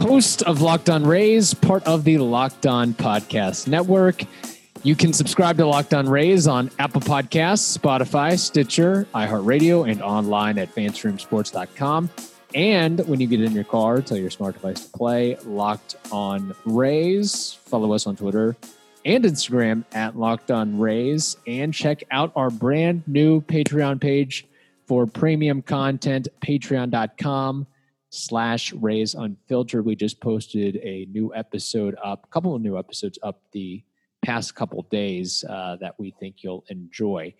Host of Locked On Rays, part of the Locked On Podcast Network. You can subscribe to Locked On Rays on Apple Podcasts, Spotify, Stitcher, iHeartRadio, and online at fansroomsports.com. And when you get in your car, tell your smart device to play Locked On Rays. Follow us on Twitter and Instagram at Locked On Rays. And check out our brand new Patreon page for premium content, patreon.com slash Rays Unfiltered. We just posted a new episode up, a couple of new episodes up the past couple days uh, that we think you'll enjoy.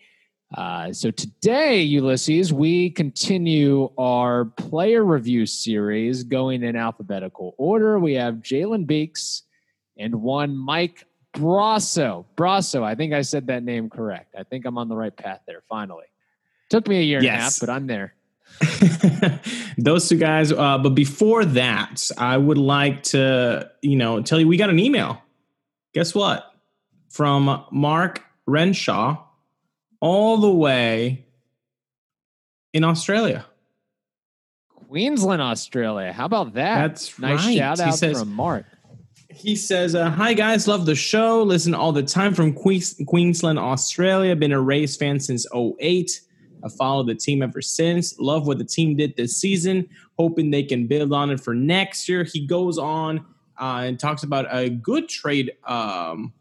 Uh, so today, Ulysses, we continue our player review series going in alphabetical order. We have Jalen Beeks and one Mike Brosseau. Brosseau, I think I said that name correct. I think I'm on the right path there, finally. Took me a year and a half, but I'm there. Those two guys. Uh, but before that, I would like to, you know, tell you we got an email. Guess what? From Mark Renshaw, all the way in Australia. Queensland, Australia. How about that? That's nice right. shout He out says- from Mark. He says, uh, "Hi guys, love the show. Listen all the time from Queens- Queensland, Australia. Been a Rays fan since 08. I followed the team ever since. Love what the team did this season. Hoping they can build on it for next year." He goes on uh, and talks about a good trade um,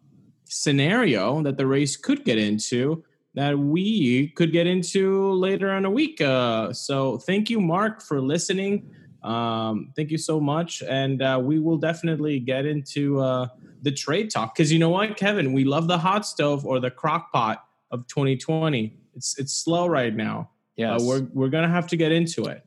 scenario that the Rays could get into that we could get into later in a week. Uh, so thank you, Mark, for listening. Um, thank you so much, and uh, we will definitely get into uh, the trade talk because you know what, Kevin, we love the hot stove or the crock pot of 2020. It's it's slow right now. Yes. Uh, we're we're gonna have to get into it.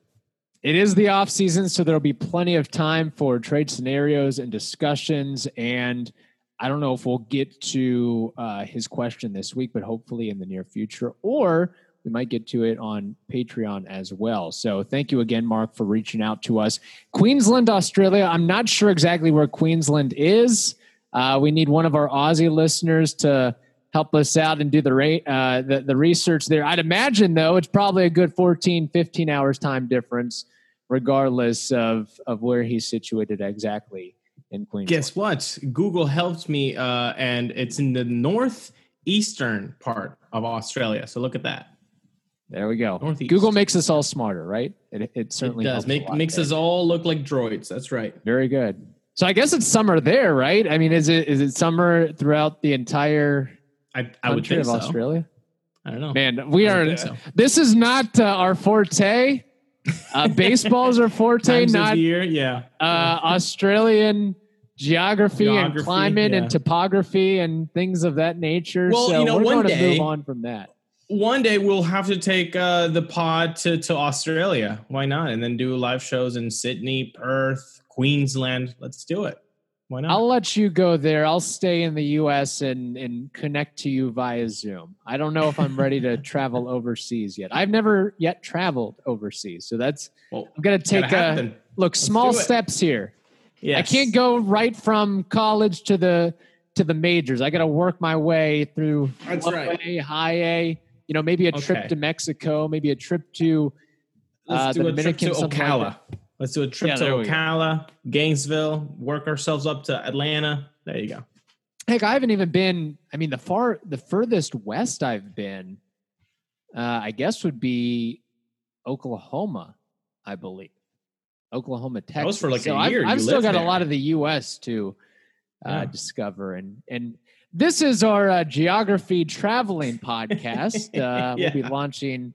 It is the off season, so there'll be plenty of time for trade scenarios and discussions. And I don't know if we'll get to uh, his question this week, but hopefully in the near future, or we might get to it on Patreon as well. So thank you again, Mark, for reaching out to us. Queensland, Australia. I'm not sure exactly where Queensland is. Uh, we need one of our Aussie listeners to help us out and do the, ra- uh, the the research there. I'd imagine though it's probably a good 14, 15 hours time difference, regardless of of where he's situated exactly in Queensland. Guess what? Google helped me, uh, and it's in the northeastern part of Australia. So look at that. There we go. Northeast. Google makes us all smarter, right? It, it certainly it does make makes there. us all look like droids. That's right. very good. So I guess it's summer there, right? I mean, is it is it summer throughout the entire I, I would country think of so. Australia? I don't know. Man, we I are. would so. This is not uh, our forte. Uh, baseballs are forte, Times not the year, yeah. uh, Australian geography, and climate yeah. and topography and things of that nature. Well, so you know, we're one going to day- move on from that. One day we'll have to take uh, the pod to, to Australia. Why not? And then do live shows in Sydney, Perth, Queensland. Let's do it. Why not? I'll let you go there. I'll stay in the U.S. and and connect to you via Zoom. I don't know if I'm ready to travel overseas yet. I've never yet traveled overseas, so that's well, I'm gonna take a look. Small do it. steps here. yes. I can't go right from college to the to the majors. I got to work my way through That's right. A, high A. You know, maybe a trip to Mexico, maybe a trip to uh, Let's the do a trip Dominican, to something like Ocala. Let's do a trip Yeah, to there we go. Gainesville, work ourselves up to Atlanta. There you go. Heck, I haven't even been. I mean, the far, the furthest west I've been, uh, I guess, would be Oklahoma, I believe. Oklahoma, Texas. was for like a So I've- I've, still lived got a lot of the U.S. to uh, Yeah. discover, and and this is our uh, geography traveling podcast. Uh, We'll be launching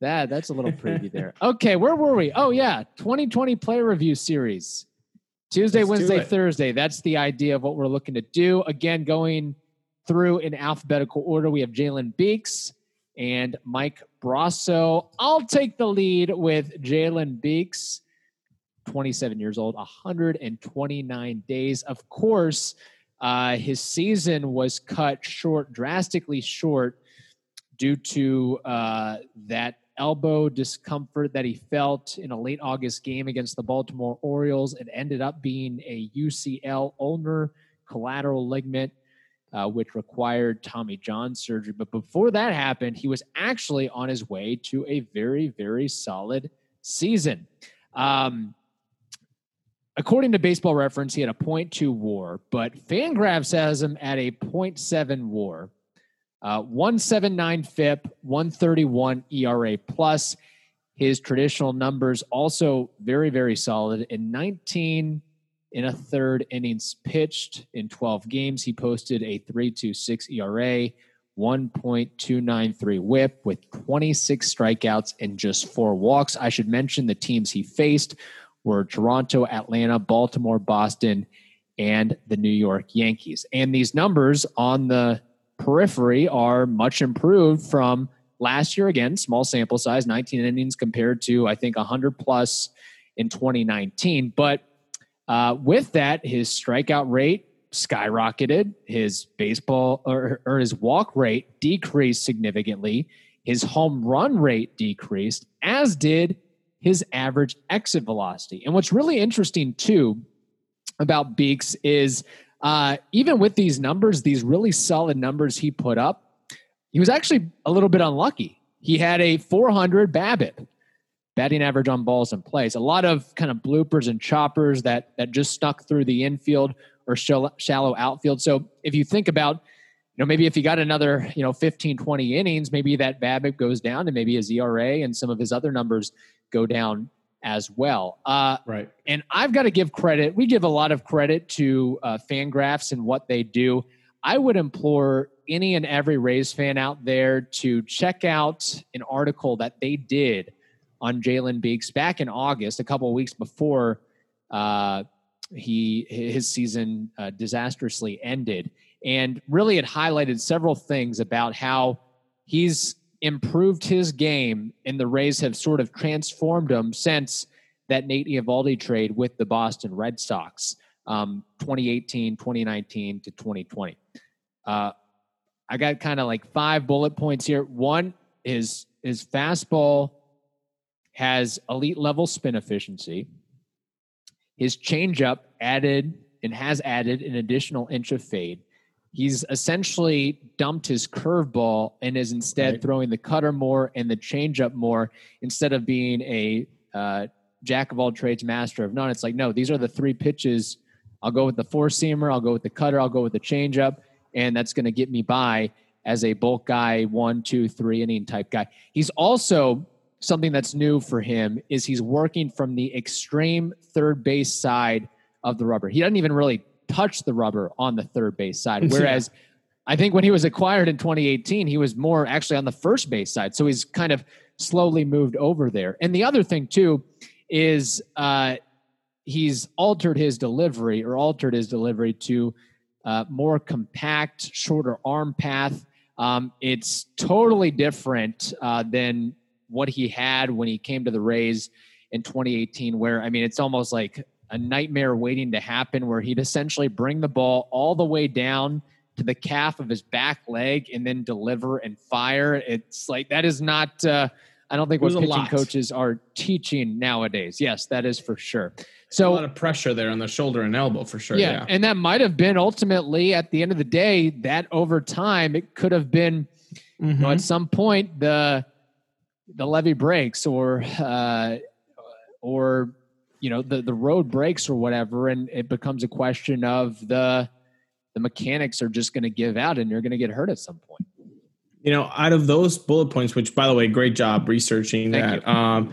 that. That's a little preview there. Okay, where were we? Oh yeah, 2020 player review series. Tuesday, Let's Wednesday. Thursday. That's the idea of what we're looking to do. Again, going through in alphabetical order, we have Jalen Beeks and Mike Brosseau. I'll take the lead with Jalen Beeks, 27 years old, 129 days. Of course, Uh, his season was cut short, drastically short, due to uh, that elbow discomfort that he felt in a late August game against the Baltimore Orioles. It ended up being a UCL ulnar collateral ligament, uh, which required Tommy John surgery. But before that happened, he was actually on his way to a very, very solid season. Um, according to Baseball Reference, he had a 0.2 WAR, but Fangraphs has him at a 0.7 WAR. Uh, 179 FIP, 131 ERA plus. His traditional numbers also very, very solid. In 19 in a third innings pitched in 12 games, he posted a 3.26 ERA, 1.293 whip with 26 strikeouts and just four walks. I should mention the teams he faced were Toronto, Atlanta, Baltimore, Boston, and the New York Yankees. And these numbers on the periphery are much improved from last year. Again, small sample size, 19 innings compared to, I think, 100 plus in 2019. But uh, with that, his strikeout rate skyrocketed, his baseball or, or his walk rate decreased significantly, his home run rate decreased, as did his average exit velocity. And what's really interesting too about Beeks is uh, even with these numbers, these really solid numbers he put up, he was actually a little bit unlucky. He had a 400 BABIP, batting average on balls in place. A lot of kind of bloopers and choppers that that just stuck through the infield or shallow outfield. So if you think about, you know, maybe if he got another, you know, 15, 20 innings, maybe that BABIP goes down and maybe his ERA and some of his other numbers go down as well. Uh, right. And I've got to give credit. We give a lot of credit to uh, Fangraphs and what they do. I would implore any and every Rays fan out there to check out an article that they did on Jalen Beeks back in August, a couple of weeks before uh, he his season uh, disastrously ended, and really it highlighted several things about how he's improved his game, and the Rays have sort of transformed him since that Nate Eovaldi trade with the Boston Red Sox, um, 2018, 2019 to 2020. Uh, I got kind of like five bullet points here. One is his fastball has elite level spin efficiency. His changeup added and has added an additional inch of fade he's essentially dumped his curveball and is instead right. throwing the cutter more and the changeup more instead of being a uh, jack of all trades, master of none. It's like, no, these are the three pitches. I'll go with the four seamer, I'll go with the cutter, I'll go with the changeup, and that's going to get me by as a bulk guy, one, two, three inning type guy. He's also something that's new for him is he's working from the extreme third base side of the rubber. He doesn't even really touch the rubber on the third base side. Whereas yeah. I think when he was acquired in 2018, he was more actually on the first base side. So he's kind of slowly moved over there. And the other thing, too, is uh, he's altered his delivery or altered his delivery to uh, more compact, shorter arm path. Um, it's totally different uh, than what he had when he came to the Rays in 2018, where I mean, it's almost like a nightmare waiting to happen where he'd essentially bring the ball all the way down to the calf of his back leg and then deliver and fire. It's like that is not. Uh, I don't think what pitching coaches are teaching nowadays. Yes, that is for sure. So a lot of pressure there on the shoulder and elbow for sure. Yeah, yeah. and that might have been ultimately at the end of the day that over time it could have been, mm-hmm. you know, at mm-hmm. some point the the levee breaks or uh, or you know the the road breaks or whatever and it becomes a question of the the mechanics are just going to give out and you're going to get hurt at some point. You know out of those bullet points which by the way great job researching Thank that um,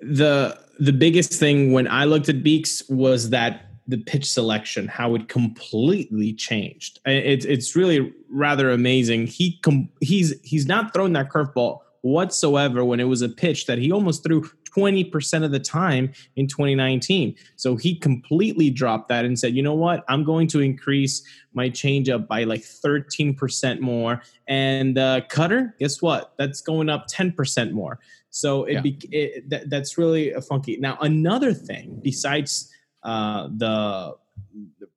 the the biggest thing when i looked at beeks was that the pitch selection how it completely changed. It's it's really rather amazing. He com- he's he's not throwing that curveball whatsoever when it was a pitch that he almost threw 20% of the time in 2019. So he completely dropped that and said, you know what? I'm going to increase my changeup by like 13% more. And uh, cutter, guess what? That's going up 10% more. So it, yeah. be, it that, that's really a funky. Now, another thing besides uh, the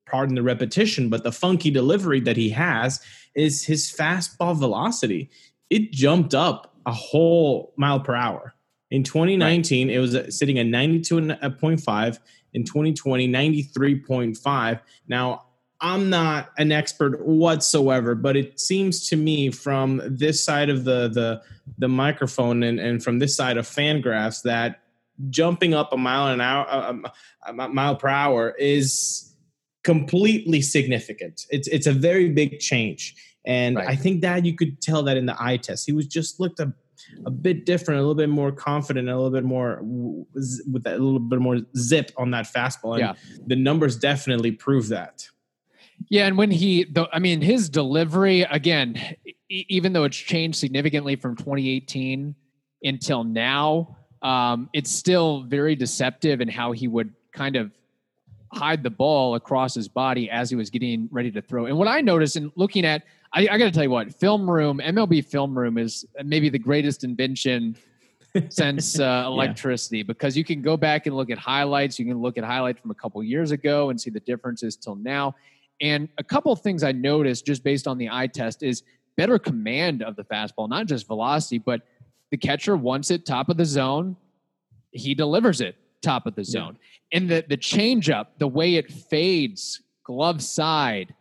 pardon the repetition, but the funky delivery that he has is his fastball velocity. It jumped up a whole mile per hour. In 2019, right. it was uh, sitting at 92.5. In 2020, 93.5. Now, I'm not an expert whatsoever, but it seems to me from this side of the the the microphone and, and from this side of Fangraphs that jumping up a mile an hour, a, a mile per hour is completely significant. It's it's a very big change, and right. I think that you could tell that in the eye test. He was just looked a a bit different, a little bit more confident, a little bit more with that, a little bit more zip on that fastball. And yeah. the numbers definitely prove that. Yeah, and when he, the, I mean, his delivery again, even though it's changed significantly from 2018 until now, um, it's still very deceptive in how he would kind of hide the ball across his body as he was getting ready to throw. And what I noticed in looking at, I, I got to tell you what, film room, MLB film room is maybe the greatest invention since uh, electricity yeah. because you can go back and look at highlights. You can look at highlights from a couple years ago and see the differences till now. And a couple of things I noticed just based on the eye test is better command of the fastball, not just velocity, but the catcher wants it top of the zone. He delivers it top of the zone. Yeah. And the the changeup, the way it fades glove side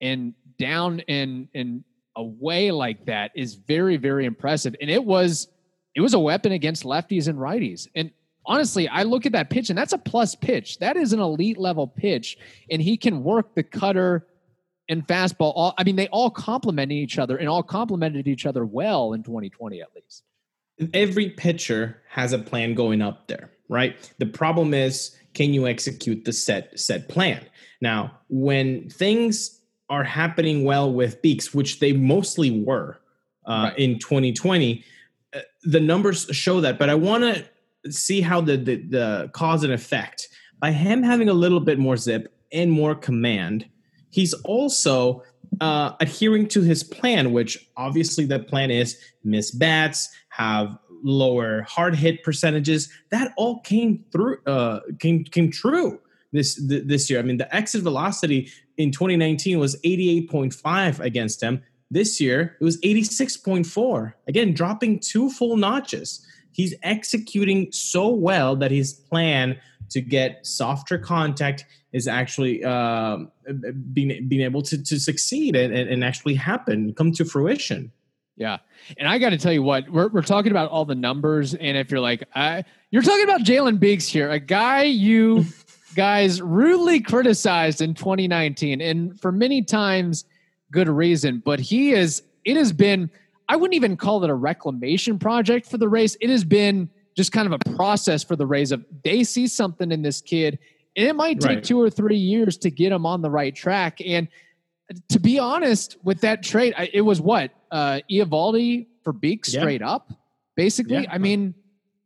and down and and away like that is very very impressive. And it was it was a weapon against lefties and righties. And honestly, I look at that pitch and that's a plus pitch. That is an elite level pitch, and he can work the cutter and fastball. All I mean, they all complement each other and all complemented each other well in 2020 at least. Every pitcher has a plan going up there, right? The problem is, can you execute the set set plan? Now, when things are happening well with Beeks, which they mostly were uh, right. in 2020, uh, the numbers show that. But I want to see how the, the, the cause and effect by him having a little bit more zip and more command. He's also uh, adhering to his plan, which obviously the plan is miss bats, have lower hard hit percentages. That all came through, uh, came came true this this year. I mean, the exit velocity in 2019 was 88.5 against him. This year it was 86.4. Again, dropping two full notches he's executing so well that his plan to get softer contact is actually uh, being being able to to succeed and, and actually happen, come to fruition. Yeah, and I got to tell you what we're we're talking about all the numbers, and if you're like, I, you're talking about Jalen Beeks here, a guy you guys rudely criticized in 2019, and for many times, good reason, but he is. It has been I wouldn't even call it a reclamation project for the Rays. It has been just kind of a process for the Rays of they see something in this kid, and it might take right. two or three years to get him on the right track. And to be honest, with that trade, it was what uh, Eovaldi for Beek straight yeah. up, basically. Yeah. I mean,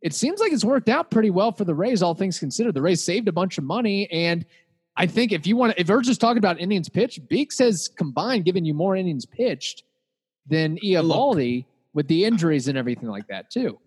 it seems like it's worked out pretty well for the Rays, all things considered. The Rays saved a bunch of money, and I think if you want to, if we're just talking about innings pitched, Beeks has combined giving you more innings pitched than Eovaldi with the injuries and everything like that too.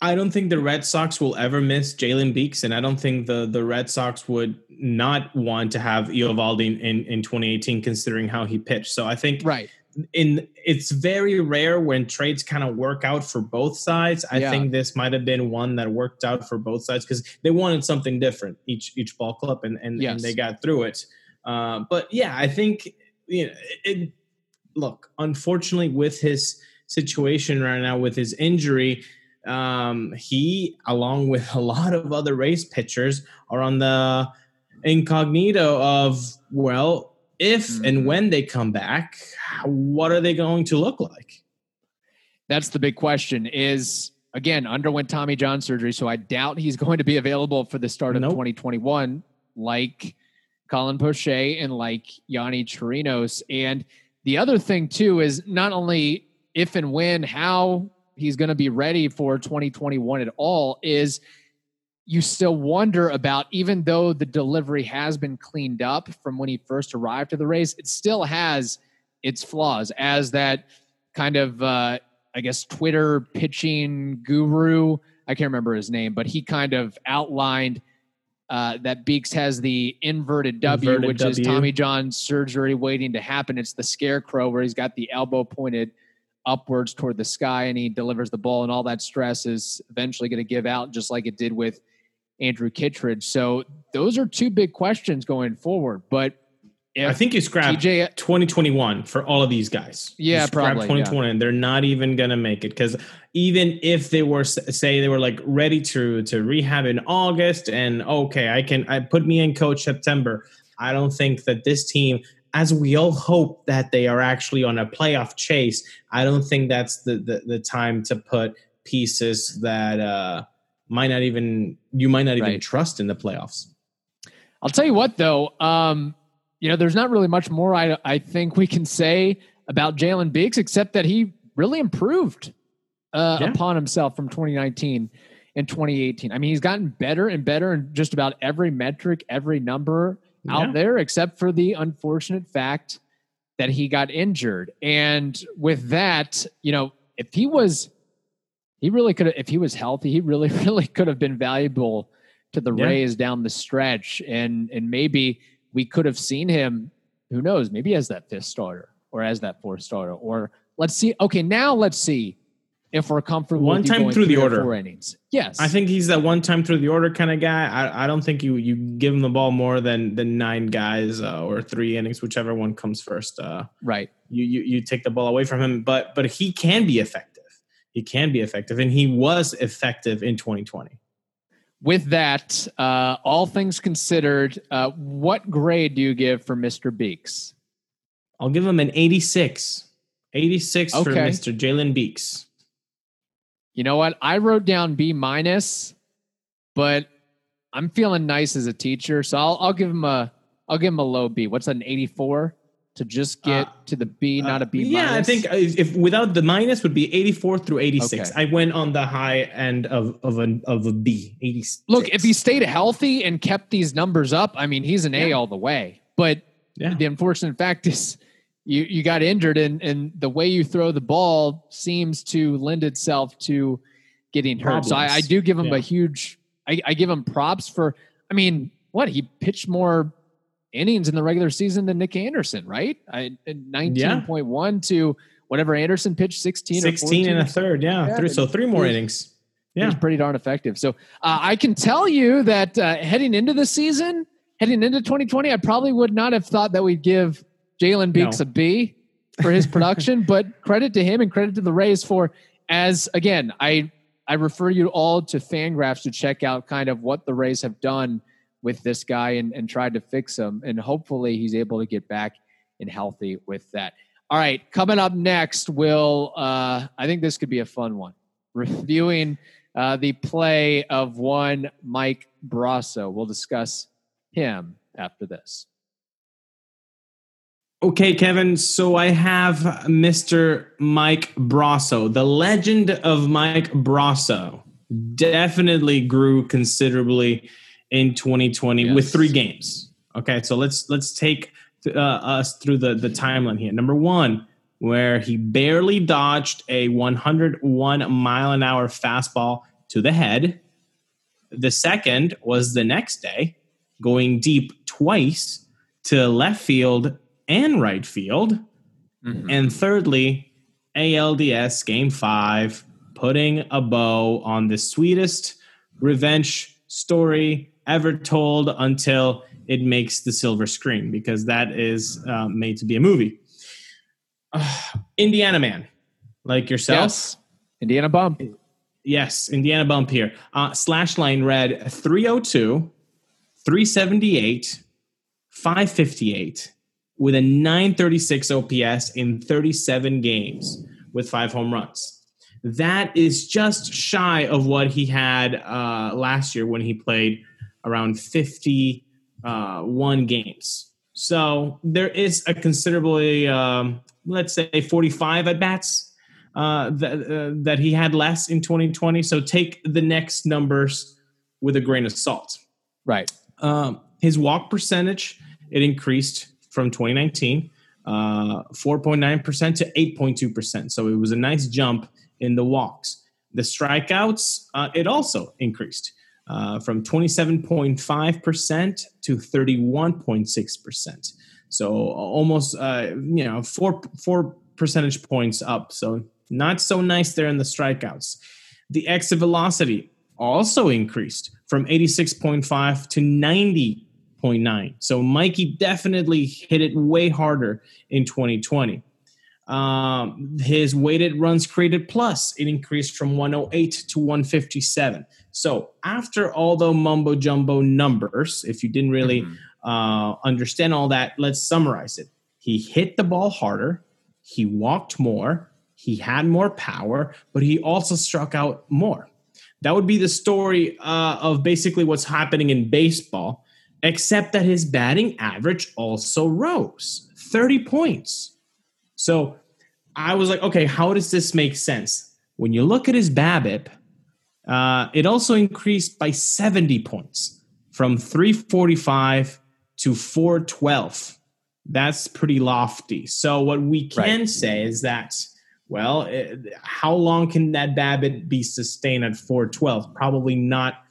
I don't think the Red Sox will ever miss Jalen Beeks, and I don't think the the Red Sox would not want to have Eovaldi in, in 2018, considering how he pitched. So I think right in it's very rare when trades kind of work out for both sides. I yeah. think this might have been one that worked out for both sides because they wanted something different each each ball club, and and, yes. and they got through it. Uh, but yeah, I think you know it, look, unfortunately, with his situation right now, with his injury, um, he, along with a lot of other Rays pitchers, are on the incognito of, well, if mm-hmm. and when they come back, what are they going to look like? That's the big question. Is again underwent Tommy John surgery, so I doubt he's going to be available for the start of nope. 2021, like Colin Poche and like Yonny Chirinos. And the other thing too is not only if and when how he's going to be ready for 2021 at all is you still wonder about even though the delivery has been cleaned up from when he first arrived to the Rays it still has its flaws as that kind of uh, i guess twitter pitching guru i can't remember his name but he kind of outlined uh, that Beeks has the inverted W, Inverted which is Tommy John surgery waiting to happen. It's the scarecrow where he's got the elbow pointed upwards toward the sky and he delivers the ball, and all that stress is eventually going to give out, just like it did with Andrew Kittredge. So those are two big questions going forward. But I think you scrapped TJ 2021 for all of these guys. Yeah, probably, yeah. 2020, and they're not even gonna make it because even if they were say they were like ready to to rehab in August and okay, I can I put me in coach September. I don't think that this team, as we all hope that they are actually on a playoff chase, I don't think that's the the, the time to put pieces that uh might not even you might not even Right. trust in the playoffs. I'll tell you what, though, um, you know, there's not really much more I I think we can say about Jalen Beeks except that he really improved uh, Yeah. upon himself from 2019 and 2018. I mean, he's gotten better and better in just about every metric, every number out Yeah. there, except for the unfortunate fact that he got injured. And with that, you know, if he was, he really could have, if he was healthy, he really, really could have been valuable to the Yeah. Rays down the stretch. And, and maybe we could have seen him, who knows, maybe as that fifth starter or as that fourth starter, or let's see. Okay. Now let's see if we're comfortable One with time through the order. four innings. Yes. I think he's that one time through the order kind of guy. I, I don't think you you give him the ball more than than nine guys uh, or three innings, whichever one comes first. Uh, right. you, you you take the ball away from him, but but he can be effective. He can be effective, and he was effective in 2020. with that, uh, all things considered, uh, what grade do you give for Mr. Beeks? I'll give him an 86. 86 for Mr. Jalen Beeks. You know what? I wrote down B minus, but I'm feeling nice as a teacher, so I'll, I'll give him a I'll give him a low B. What's that, an 84 to just get Uh, to the B, not a B minus? yeah, I think if, if without the minus would be 84 through 86. Okay. I went on the high end of of an of a B. 86. Look, if he stayed healthy and kept these numbers up, I mean, he's an A all the way. But yeah. the unfortunate fact is you you got injured and and the way you throw the ball seems to lend itself to getting hurt. So I, I do give him Yeah. a huge I, I give him props for I mean, what he pitched more innings in the regular season than Nick Anderson, right? I nineteen point one to whatever Anderson pitched, sixteen, 16 and a third. Yeah. Yeah, three, so three more innings. Yeah. was pretty darn effective. So uh, I can tell you that uh, heading into the season, heading into 2020, I probably would not have thought that we'd give Jalen Beeks No. a B for his production, but credit to him and credit to the Rays for as again, I I refer you all to Fangraphs to check out kind of what the Rays have done with this guy and, and tried to fix him. And hopefully he's able to get back and healthy with that. All right, coming up next, we'll uh, I think this could be a fun one. Reviewing uh, the play of one Mike Brosseau. We'll discuss him after this. Okay, Kevin. So I have Mr. Mike Brosseau. The legend of Mike Brosseau definitely grew considerably in 2020 with three games. Okay, so let's let's take uh, us through the the timeline here. Number one, where he barely dodged a 101 mile an hour fastball to the head. The second was the next day, going deep twice to left field and right field. And thirdly, ALDS game five, putting a bow on the sweetest revenge story ever told until it makes the silver screen, because that is uh, made to be a movie. Uh, Indiana man, like yourself. Yes, Indiana bump. Yes, Indiana bump here. Uh, slash line read 302, 378, 558 with a 936 OPS in 37 games with five home runs. That is just shy of what he had uh, last year when he played around 51 games. So there is a considerably, um, let's say, 45 at bats uh, that uh, that he had less in 2020. So take the next numbers with a grain of salt. Right. Um, his walk percentage it increased from 2019, uh, 4.9% to 8.2%. So it was a nice jump in the walks. The strikeouts uh, it also increased uh, from 27.5% to 31.6%. So almost, uh, you know, four, four percentage points up. So not so nice there in the strikeouts. The exit velocity also increased from 86.5 to 90.9. So Mikey definitely hit it way harder in 2020. Um, his weighted runs created plus it increased from 108 to 157. So after all the mumbo jumbo numbers, if you didn't really mm-hmm. uh, understand all that, let's summarize it. He hit the ball harder, he walked more, he had more power, but he also struck out more. That would be the story uh, of basically what's happening in baseball, except that his batting average also rose 30 points. So I was like, okay, how does this make sense? When you look at his BABIP, uh, it also increased by 70 points from 345 to 412. That's pretty lofty. So, what we can right. say is that, well, it, how long can that BABIP be sustained at 412? Probably not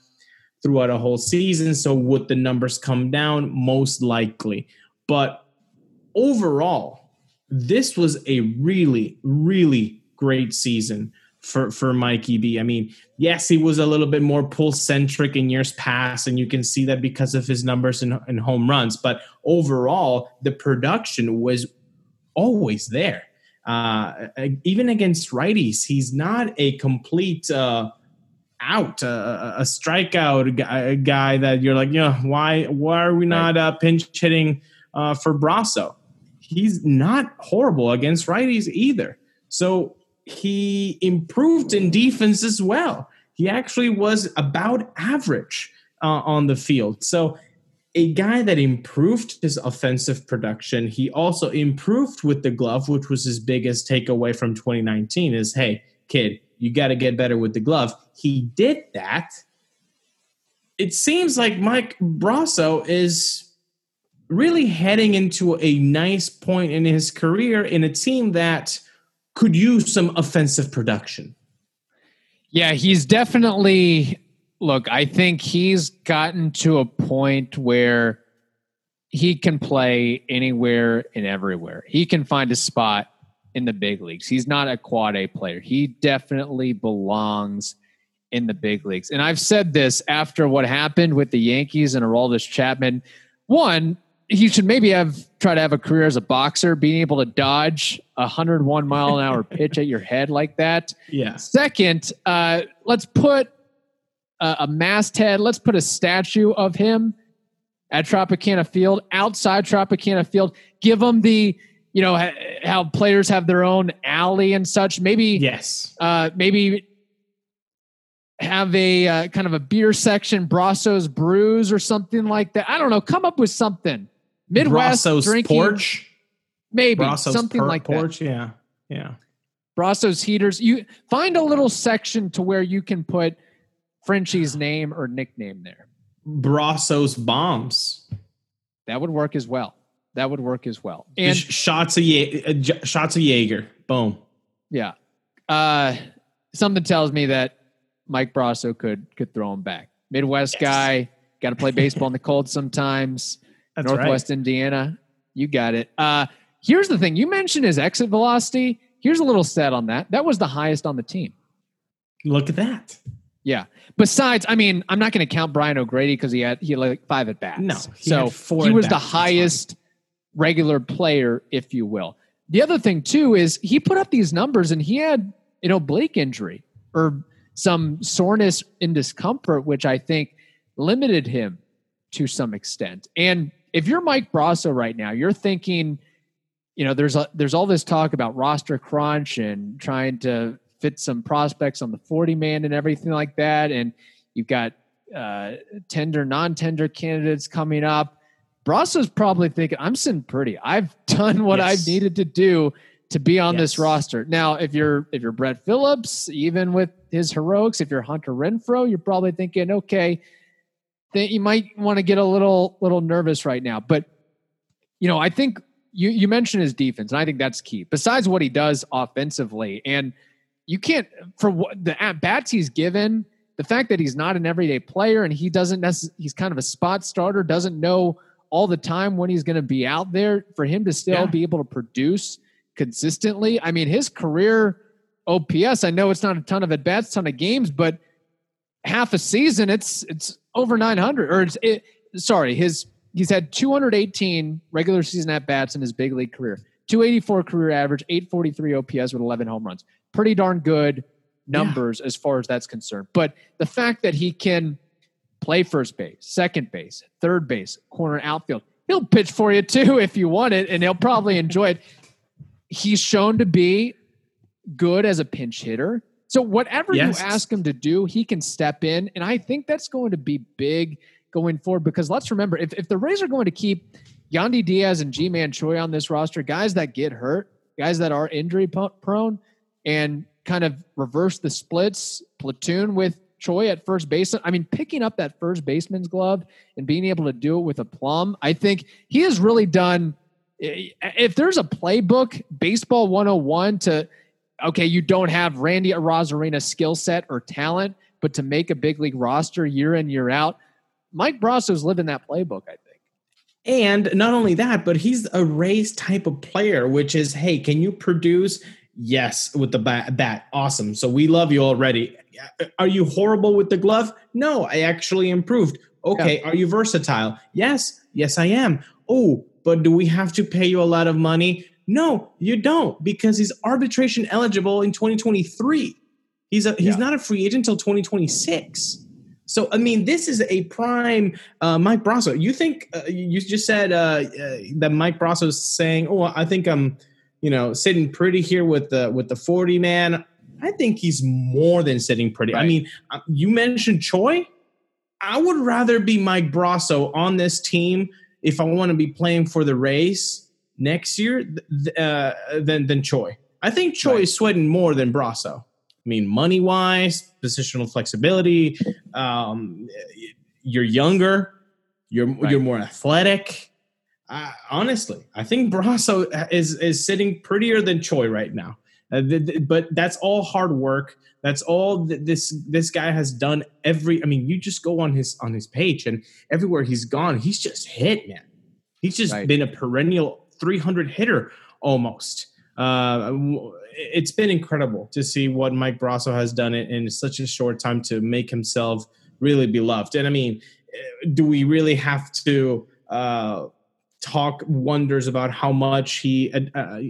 throughout a whole season. So, would the numbers come down? Most likely. But overall, this was a really, really great season for for Mikey B. I mean, yes, he was a little bit more pull centric in years past, and you can see that because of his numbers and, in home runs. But overall, the production was always there. Uh, even against righties, he's not a complete uh, out, uh, a strikeout guy, a guy, that you're like, you know, why why are we not uh, pinch hitting uh, for Brosseau? He's not horrible against righties either. So he improved in defense as well. He actually was about average uh, on the field. So, a guy that improved his offensive production, he also improved with the glove, which was his biggest takeaway from 2019 is hey, kid, you got to get better with the glove. He did that. It seems like Mike Brosseau is really heading into a nice point in his career in a team that could use some offensive production. Yeah, he's definitely look, I think he's gotten to a point where he can play anywhere and everywhere. He can find a spot in the big leagues. He's not a quad A player. He definitely belongs in the big leagues. And I've said this after what happened with the Yankees and Aroldis Chapman. One, he should maybe have try to have a career as a boxer, being able to dodge a 101 mile an hour pitch at your head like that. Yeah. Second, uh, let's put a, a masthead. Let's put a statue of him at Tropicana Field, outside Tropicana Field. Give him the, you know, how players have their own alley and such. Maybe yes. Uh, maybe have a uh, kind of a beer section, Brosseau's Brews or something like that. I don't know. Come up with something Midwest Brosseau's drinking, porch, maybe Brosseau's something per- like porch. that. Yeah, yeah. Brosseau's heaters. You find a little section to where you can put Frenchie's name or nickname there. Brosseau's bombs. That would work as well. That would work as well. And shots of Ye- uh, shots of Jaeger. Boom. Yeah. Uh, something tells me that Mike Brosseau could could throw him back. Midwest yes. guy, got to play baseball in the cold sometimes. That's Northwest right. Indiana. You got it. Uh, here's the thing. You mentioned his exit velocity. Here's a little stat on that. That was the highest on the team. Look at that. Yeah. Besides, I mean, I'm not going to count Brian O'Grady because he had he had like five at bats. No, he so he was the highest regular player, if you will. The other thing too is he put up these numbers and he had an oblique injury or some soreness and discomfort, which I think limited him to some extent. And if you're Mike Brosseau right now, you're thinking, you know, there's a, there's all this talk about roster crunch and trying to fit some prospects on the 40 man and everything like that, and you've got uh, tender, non-tender candidates coming up. Brosseau's probably thinking, I'm sitting pretty. I've done what yes. I've needed to do to be on yes. this roster. Now, if you're if you're Brett Phillips, even with his heroics, if you're Hunter Renfroe, you're probably thinking, okay, that you might want to get a little little nervous right now. But you know, I think you you mentioned his defense, and I think that's key. Besides what he does offensively, and you can't for what the at bats he's given, the fact that he's not an everyday player and he doesn't necessarily, he's kind of a spot starter, doesn't know all the time when he's going to be out there for him to still yeah. be able to produce consistently. I mean, his career OPS, I know it's not a ton of at bats, ton of games, but half a season, it's it's over 900 or it's it, sorry, his he's had 218 regular season at bats in his big league career. 284 career average, 843 OPS with 11 home runs. Pretty darn good numbers yeah. as far as that's concerned. But the fact that he can play first base, second base, third base, corner outfield, he'll pitch for you too if you want it, and he'll probably enjoy it. He's shown to be good as a pinch hitter. So whatever yes. you ask him to do, he can step in. And I think that's going to be big going forward because let's remember if, if the Rays are going to keep Yandy Diaz and Ji-Man Choi on this roster, guys that get hurt, guys that are injury prone, and kind of reverse the splits, platoon with Choi at first base. I mean, picking up that first baseman's glove and being able to do it with a plum, I think he has really done. If there's a playbook, baseball 101 to, okay, you don't have Randy Arozarena skill set or talent, but to make a big league roster year in, year out, Mike Brosseau's living that playbook, I think. And not only that, but he's a Rays type of player, which is, hey, can you produce? Yes, with the bat, bat. Awesome. So we love you already. Are you horrible with the glove? No, I actually improved. Okay. Yeah. Are you versatile? Yes. Yes, I am. Oh, but do we have to pay you a lot of money? No, you don't, because he's arbitration eligible in 2023. He's a he's yeah. not a free agent until 2026. So I mean, this is a prime uh, Mike Brosseau. You think uh, you just said uh, uh that Mike Brosseau is saying, "Oh, I think I'm, you know, sitting pretty here with the with the 40 man." I think he's more than sitting pretty. Right. I mean, uh, you mentioned Choi. I would rather be Mike Brosseau on this team if I want to be playing for the Rays next year th- uh, than than Choi. I think Choi right. is sweating more than Brosseau. I mean, money wise, positional flexibility. Um, you're younger. You're right. you're more athletic. Uh, honestly, I think Brosseau is is sitting prettier than Choi right now. Uh, th- th- but that's all hard work. That's all th- this this guy has done. Every I mean, you just go on his on his page, and everywhere he's gone, he's just hit, man. He's just right. been a perennial 300 hitter almost. Uh, it's been incredible to see what Mike Brosseau has done in such a short time to make himself really beloved. And I mean, do we really have to uh, talk wonders about how much he? Uh, uh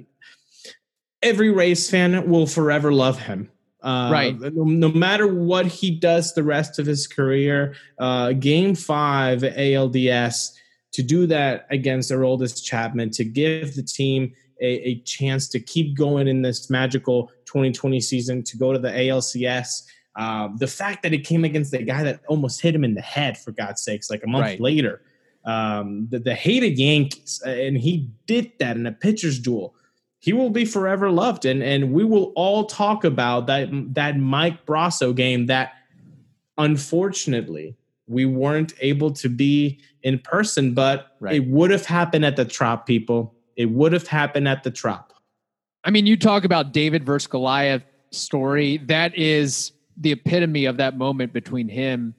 every Rays fan will forever love him. Uh, right. No, no, matter what he does the rest of his career, uh, Game Five ALDS to do that against Aroldis Chapman to give the team a, a chance to keep going in this magical 2020 season, to go to the ALCS. Uh, the fact that it came against the guy that almost hit him in the head, for God's sakes, like a month right. later, um, the, the hated Yankees, and he did that in a pitcher's duel. He will be forever loved, and and we will all talk about that that Mike Brosseau game that unfortunately we weren't able to be in person, but right. it would have happened at the Trop people. It would have happened at the Trop. I mean, you talk about David versus Goliath story. That is the epitome of that moment between him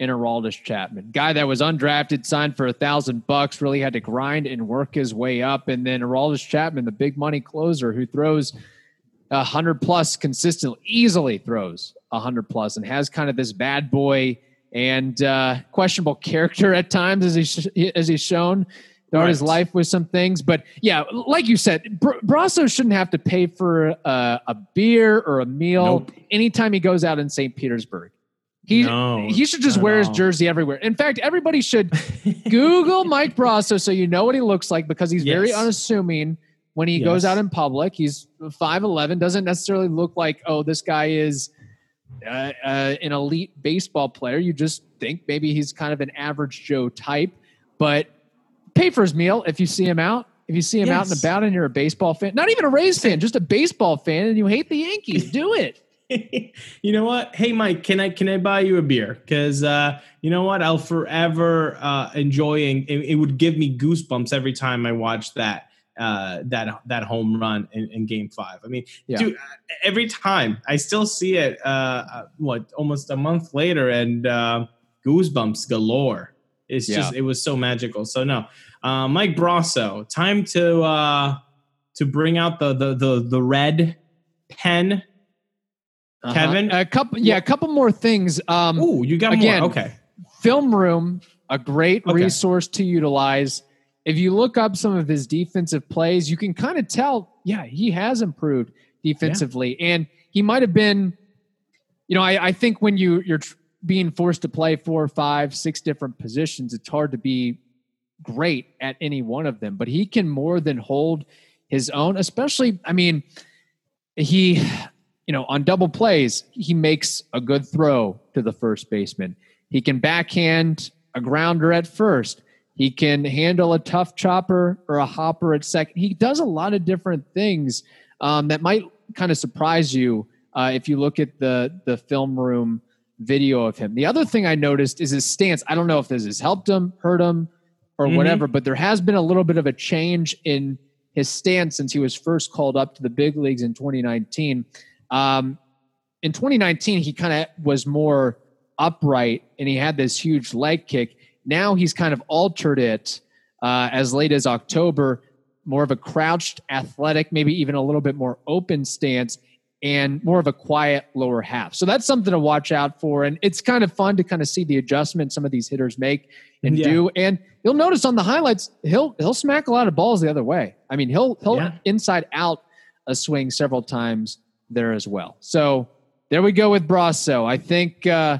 and Aroldis Chapman. Guy that was undrafted, signed for a thousand bucks, really had to grind and work his way up. And then Aroldis Chapman, the big money closer who throws a hundred plus consistently, easily throws a hundred plus and has kind of this bad boy and uh, questionable character at times as he as he's shown throughout right. his life with some things. But yeah, like you said, Br- Brosseau shouldn't have to pay for a, a beer or a meal nope. anytime he goes out in St. Petersburg. He no, he should just wear his jersey everywhere. In fact, everybody should Google Mike Brosseau so you know what he looks like because he's yes. very unassuming when he yes. goes out in public. He's 5'11, doesn't necessarily look like, oh, this guy is uh, uh, an elite baseball player. You just think maybe he's kind of an average Joe type, but pay for his meal if you see him out. If you see him yes. out and about and you're a baseball fan, not even a Rays fan, just a baseball fan, and you hate the Yankees, do it. you know what? Hey, Mike, can I can I buy you a beer? Because uh, you know what? I'll forever uh, enjoy and it, it would give me goosebumps every time I watch that uh, that that home run in, in Game Five. I mean, Yeah. dude, every time I still see it. Uh, uh, what almost a month later, and uh, goosebumps galore. It's Yeah. just it was so magical. So no, uh, Mike Brosseau, time to uh, to bring out the the the the red pen. Uh-huh. Kevin? a couple, yeah, a couple more things. Um, Ooh, you got again, more. Okay. film room a great Okay. resource to utilize if you look up some of his defensive plays you can kind of tell yeah he has improved defensively. And he might have been you know i, I think when you you're tr- being forced to play four five six different positions it's hard to be great at any one of them. But he can more than hold his own especially i mean he you know on double plays he makes a good throw to the first baseman. He can backhand a grounder at first. He can handle a tough chopper or a hopper at second. He does a lot of different things um, that might kind of surprise you uh, if you look at the the film room video of him. The other thing I noticed is his stance. I don't know if this has helped him, hurt him, or Mhm. whatever, but there has been a little bit of a change in his stance since he was first called up to the big leagues in 2019. Um, in 2019, he kind of was more upright and he had this huge leg kick. Now he's kind of altered it uh, as late as October, more of a crouched, athletic, maybe even a little bit more open stance and more of a quiet lower half. So that's something to watch out for. And it's kind of fun to kind of see the adjustment some of these hitters make and Yeah. do. And you'll notice on the highlights, he'll he'll smack a lot of balls the other way. I mean, he'll he'll Yeah. inside out a swing several times there as well. So there we go with Brosseau. I think uh,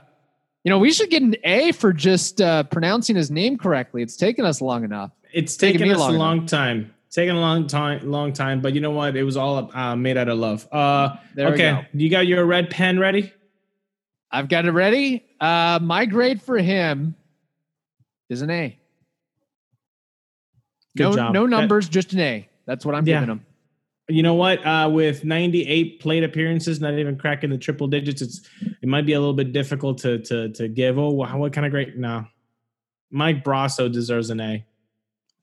you know we should get an A for just uh, pronouncing his name correctly. It's taken us long enough. It's Taken taken us long a enough. long time. Taken a long time, long time. But you know what? It was all uh, made out of love. Uh, There we okay, go. you got your red pen ready? I've got it ready. Uh, my grade for him is an A. Good no, job. no That- numbers, just an A. That's what I'm Yeah. giving him. You know what? Uh, with 98 plate appearances, not even cracking the triple digits, it's it might be a little bit difficult to to to give. Oh, wow, what kind of great? No, Mike Brosseau deserves an A.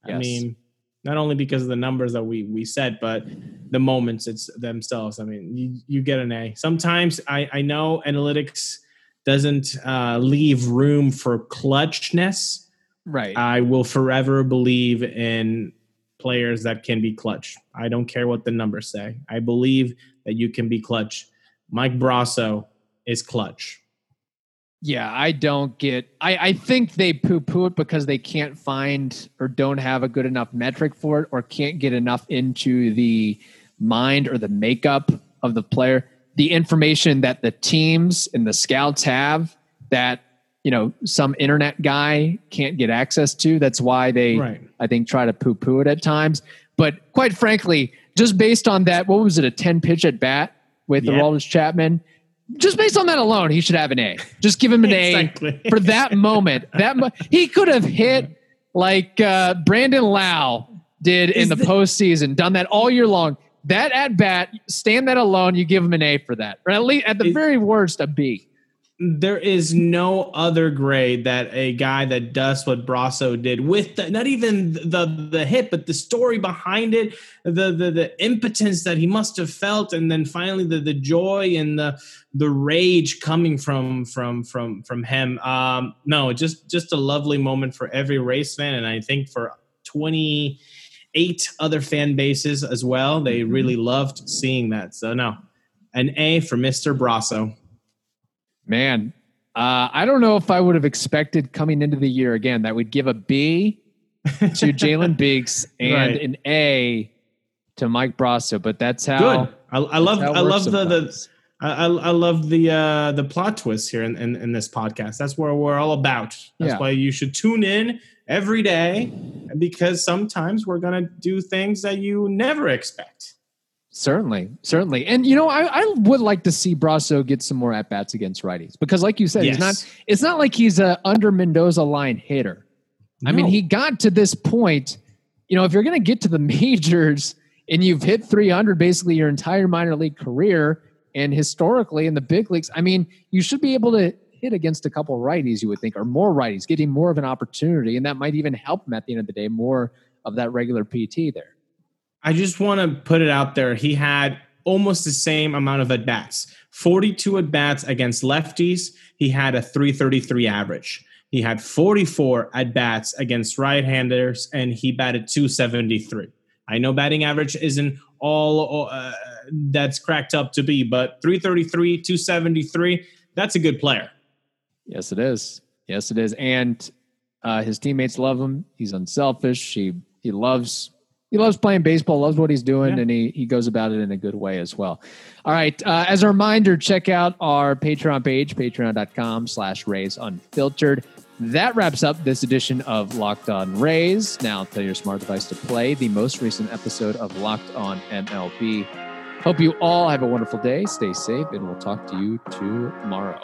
I Yes. mean, not only because of the numbers that we we said, but the moments it's themselves. I mean, you you get an A. Sometimes I I know analytics doesn't uh, leave room for clutchness. Right. I will forever believe in players that can be clutch. I don't care what the numbers say. I believe that you can be clutch. Mike Brosseau is clutch. Yeah, I don't get. I, I think they poo poo it because they can't find or don't have a good enough metric for it or can't get enough into the mind or the makeup of the player. The information that the teams and the scouts have that, you know, some internet guy can't get access to. That's why they, Right. I think, try to poo poo it at times. But quite frankly, just based on that, what was it, a 10 pitch at bat with the Yeah. Aroldis Chapman? Just based on that alone, he should have an A. Just give him an Exactly. A for that moment. That mo- he could have hit like uh, Brandon Lowe did in the, the- postseason, done that all year long. That at bat, stand that alone, you give him an A for that, or at least at the Is- very worst, a B. there is no other grade that a guy that does what Brosseau did with the, not even the the hit, but the story behind it, the, the the impotence that he must have felt, and then finally the the joy and the the rage coming from from from from him. Um, no, just just a lovely moment for every Rays fan, and I think for twenty eight other fan bases as well. They really loved seeing that. So no, an A for Mister Brosseau. Man, uh, I don't know if I would have expected coming into the year again that we'd give a B to Jalen Biggs and Right. an A to Mike Brosseau, but that's how. Good. I, I love that's how it I love the the. I, I I love the uh the plot twist here in, in, in this podcast. That's where we're all about. That's Yeah. why you should tune in every day because sometimes we're gonna do things that you never expect. Certainly, certainly, and you know, I, I would like to see Brosseau get some more at bats against righties because, like you said, he's not. It's not like he's a under Mendoza line hitter. I mean, he got to this point. You know, if you're going to get to the majors and you've hit 300 basically your entire minor league career, and historically in the big leagues, I mean, you should be able to hit against a couple righties. You would think, or more righties, getting more of an opportunity, and that might even help him at the end of the day more of that regular PT there. I just want to put it out there. He had almost the same amount of at bats 42 at bats against lefties. He had a 333 average. He had 44 at bats against right handers and he batted 273. I know batting average isn't all uh, that's cracked up to be, but 333, 273, that's a good player. Yes, it is. Yes, it is. And uh, his teammates love him. He's unselfish. He he loves he loves playing baseball, loves what he's doing, yeah. and he, he goes about it in a good way as well. All right. Uh, as a reminder, check out our Patreon page, patreon.com slash Rays Unfiltered. That wraps up this edition of Locked On Rays. Now tell your smart device to play the most recent episode of Locked On MLB. Hope you all have a wonderful day. Stay safe, and we'll talk to you tomorrow.